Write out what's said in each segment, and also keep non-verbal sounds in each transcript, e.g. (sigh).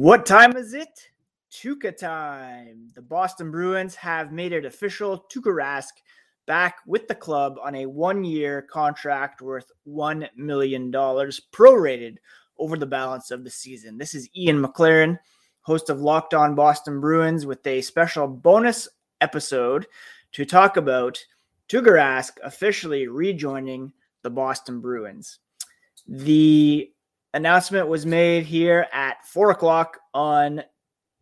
What time is it? Tuukka time. The Boston Bruins have made it official. Tuukka Rask back with the club on a one-year contract worth $1 million prorated over the balance of the season. This is Ian McLaren, host of Locked On Boston Bruins, with a special bonus episode to talk about Tuukka Rask officially rejoining the Boston Bruins. The announcement was made here at four o'clock on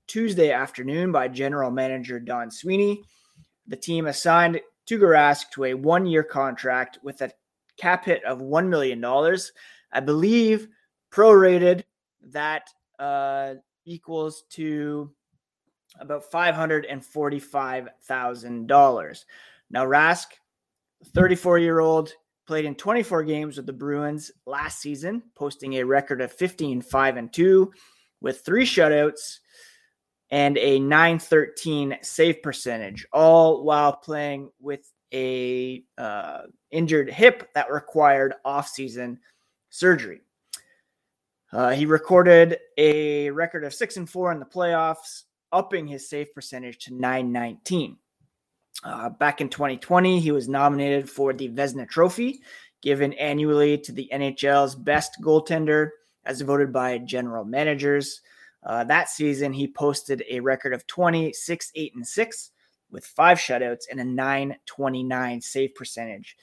Tuesday afternoon by General Manager Don Sweeney. The team assigned Tuukka Rask to a one-year contract with a cap hit of one million dollars. I believe prorated that uh, equals to about five hundred and forty-five thousand dollars. Played in 24 games with the Bruins last season, posting a record of 15 5 and 2 with three shutouts and a 913 save percentage, all while playing with a uh, injured hip that required offseason surgery. Uh, he recorded a record of six and four in the playoffs, upping his save percentage to 919. Uh, back in 2020, he was nominated for the Vezina Trophy, given annually to the NHL's best goaltender, as voted by general managers. Uh, that season, he posted a record of 20, 6, 8, and 6 with five shutouts and a 929 save percentage.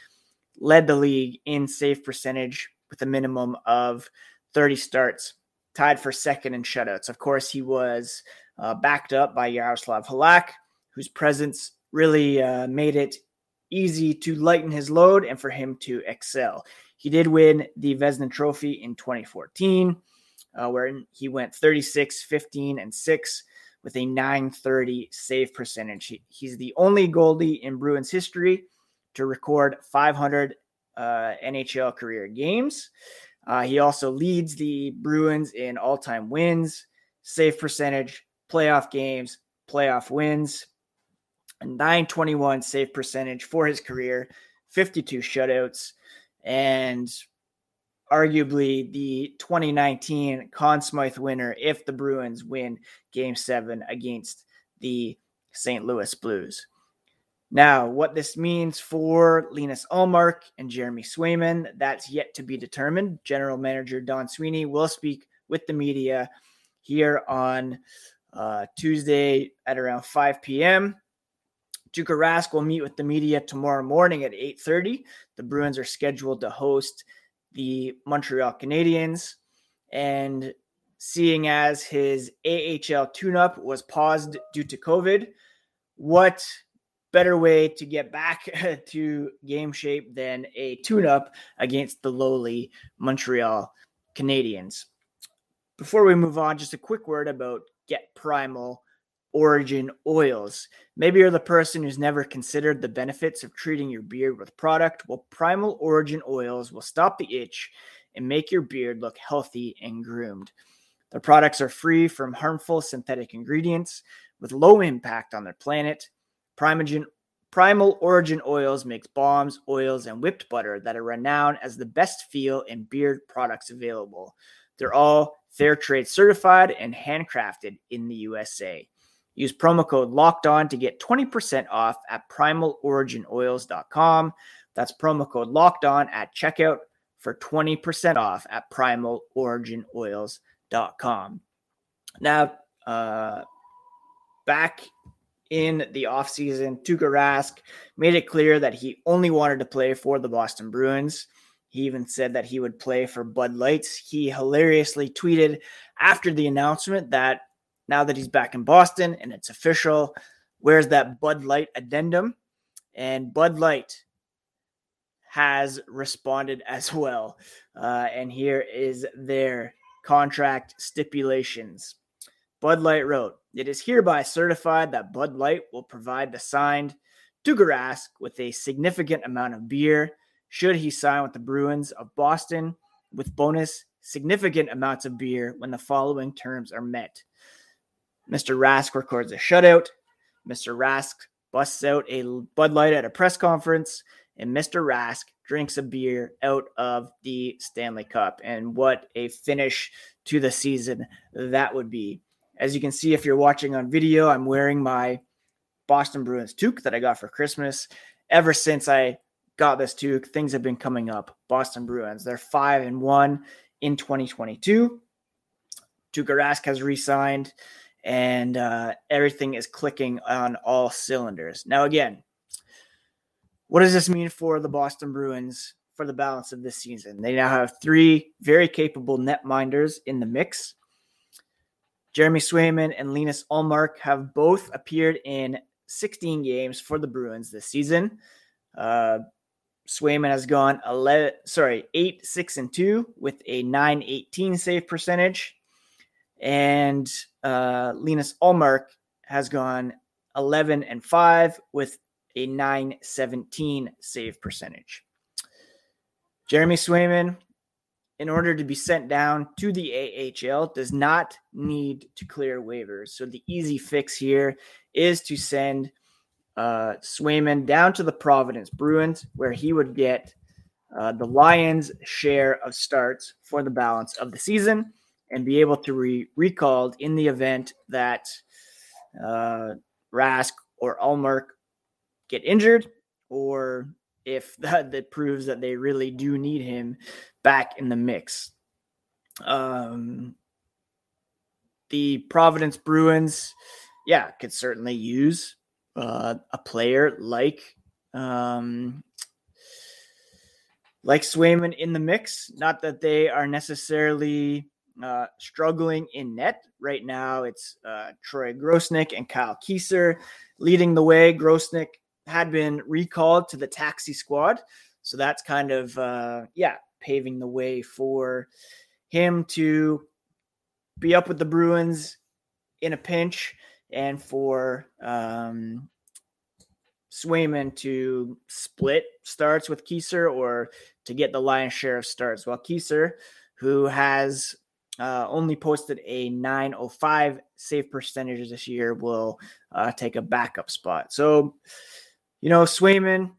Led the league in save percentage with a minimum of 30 starts, tied for second in shutouts. Of course, he was uh, backed up by Yaroslav Halak, whose presence really uh, made it easy to lighten his load and for him to excel. He did win the Vezina Trophy in 2014, uh, where he went 36, 15, and 6 with a 930 save percentage. He, he's the only goalie in Bruins history to record 500 uh, NHL career games. Uh, he also leads the Bruins in all time wins, save percentage, playoff games, playoff wins a 921 save percentage for his career, 52 shutouts, and arguably the 2019 Conn Smythe winner if the Bruins win game seven against the St. Louis Blues. Now, what this means for Linus Ullmark and Jeremy Swayman, that's yet to be determined. General Manager Don Sweeney will speak with the media here on uh, Tuesday at around 5 p.m. Tuukka Rask will meet with the media tomorrow morning at 8:30. The Bruins are scheduled to host the Montreal Canadiens, and seeing as his AHL tune-up was paused due to COVID, what better way to get back (laughs) to game shape than a tune-up against the lowly Montreal Canadiens? Before we move on, just a quick word about Get Primal origin oils. Maybe you're the person who's never considered the benefits of treating your beard with product. Well, Primal Origin oils will stop the itch and make your beard look healthy and groomed. The products are free from harmful synthetic ingredients with low impact on their planet. Primogen, Primal Origin Oils makes balms, oils, and whipped butter that are renowned as the best feel and beard products available. They're all fair trade certified and handcrafted in the USA. Use promo code locked on to get 20% off at primaloriginoils.com. That's promo code locked on at checkout for 20% off at primaloriginoils.com. Now, uh, back in the offseason, Tuukka Rask made it clear that he only wanted to play for the Boston Bruins. He even said that he would play for Bud Lights. He hilariously tweeted after the announcement that now that he's back in Boston and it's official. Where's that Bud Light addendum? And Bud Light has responded (laughs) as well. Uh, and here is their contract stipulations. Bud Light wrote, It is hereby certified that Bud Light will provide the signed Tuukka Rask with a significant amount of beer should he sign with the Bruins of Boston with bonus significant amounts of beer when the following terms are met. Mr. Rask records a shutout. Mr. Rask busts out a Bud Light at a press conference, and Mr. Rask drinks a beer out of the Stanley Cup. And what a finish to the season that would be. As you can see, if you're watching on video, I'm wearing my Boston Bruins toque that I got for Christmas. Ever since I got this toque, things have been coming up. Boston Bruins, they're five and one in 2022. Tuukka Rask has re-signed, and uh, everything is clicking on all cylinders. Now, again, what does this mean for the Boston Bruins for the balance of this season? They now have three very capable netminders in the mix. Jeremy Swayman and Linus Ullmark have both appeared in 16 games for the Bruins this season. Uh, Swayman has gone 11, sorry, 8, 6, and 2 with a 918 save percentage. And uh, Linus Ullmark has gone 11 and 5 with a 917 save percentage. Jeremy Swayman, in order to be sent down to the AHL, does not need to clear waivers. So the easy fix here is to send uh, Swayman down to the Providence Bruins, where he would get uh, the Lions' share of starts for the balance of the season and be able to be recalled in the event that uh, Rask or Ullmark get injured or if (laughs) that, that proves that they really do need him back in the mix. Um, the Providence Bruins, yeah, could certainly use uh, a player like um, like Swayman in the mix. Not that they are necessarily uh, struggling in net right now. It's uh, Troy Grosenick and Kyle Keyser leading the way. Grosenick had been recalled to the taxi squad, so that's kind of uh, yeah paving the way for him to be up with the Bruins in a pinch and for um, Swayman to split starts with Keyser or to get the lion's share of starts. While Keyser, who has uh, only posted a 905 save percentage this year, will uh, take a backup spot. So, you know, Swayman,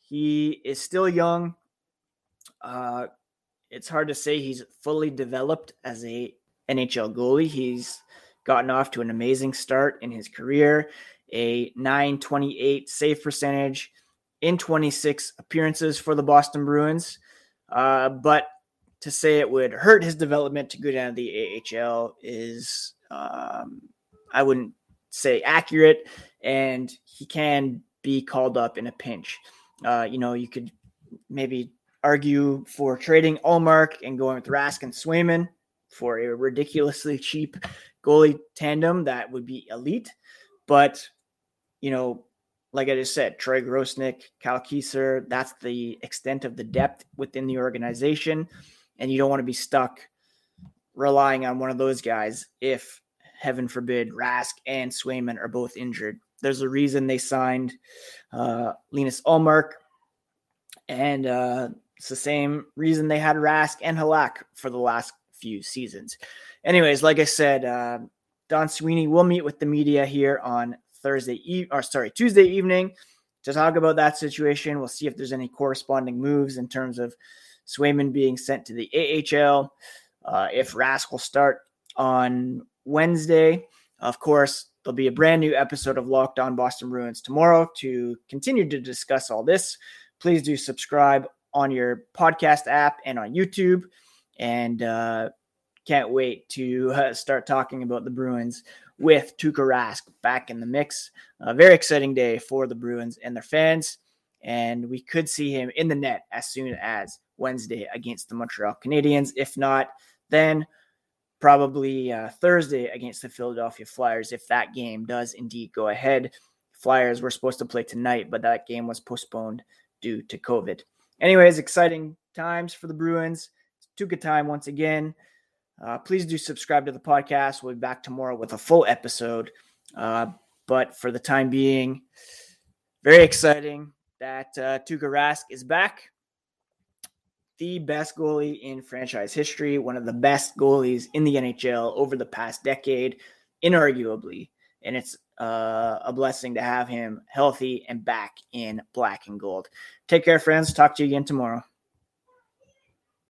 he is still young. Uh, it's hard to say he's fully developed as a NHL goalie. He's gotten off to an amazing start in his career, a 928 save percentage in 26 appearances for the Boston Bruins. Uh, but to say it would hurt his development to go down to the AHL is, um, I wouldn't say accurate, and he can be called up in a pinch. Uh, you know, you could maybe argue for trading Ullmark and going with Rask and Swayman for a ridiculously cheap goalie tandem that would be elite. But, you know, like I just said, Troy Grosenick, Cal Keyser, that's the extent of the depth within the organization and you don't want to be stuck relying on one of those guys if heaven forbid Rask and Swayman are both injured. There's a reason they signed uh, Linus Ullmark, and uh, it's the same reason they had Rask and Halak for the last few seasons. Anyways, like I said, uh, Don Sweeney will meet with the media here on Thursday, e- or sorry, Tuesday evening to talk about that situation. We'll see if there's any corresponding moves in terms of Swayman being sent to the AHL. Uh, if Rask will start on Wednesday, of course, there'll be a brand new episode of Locked On Boston Bruins tomorrow to continue to discuss all this. Please do subscribe on your podcast app and on YouTube. And uh, can't wait to uh, start talking about the Bruins with Tuukka Rask back in the mix. A very exciting day for the Bruins and their fans. And we could see him in the net as soon as Wednesday against the Montreal Canadiens. If not, then probably uh, Thursday against the Philadelphia Flyers if that game does indeed go ahead. Flyers were supposed to play tonight, but that game was postponed due to COVID. Anyways, exciting times for the Bruins. Tuukka time once again. Uh, please do subscribe to the podcast. We'll be back tomorrow with a full episode. Uh, but for the time being, very exciting that uh, Tuukka Rask is back the best goalie in franchise history, one of the best goalies in the NHL over the past decade, inarguably. and it's uh, a blessing to have him healthy and back in black and gold. Take care, friends. Talk to you again tomorrow.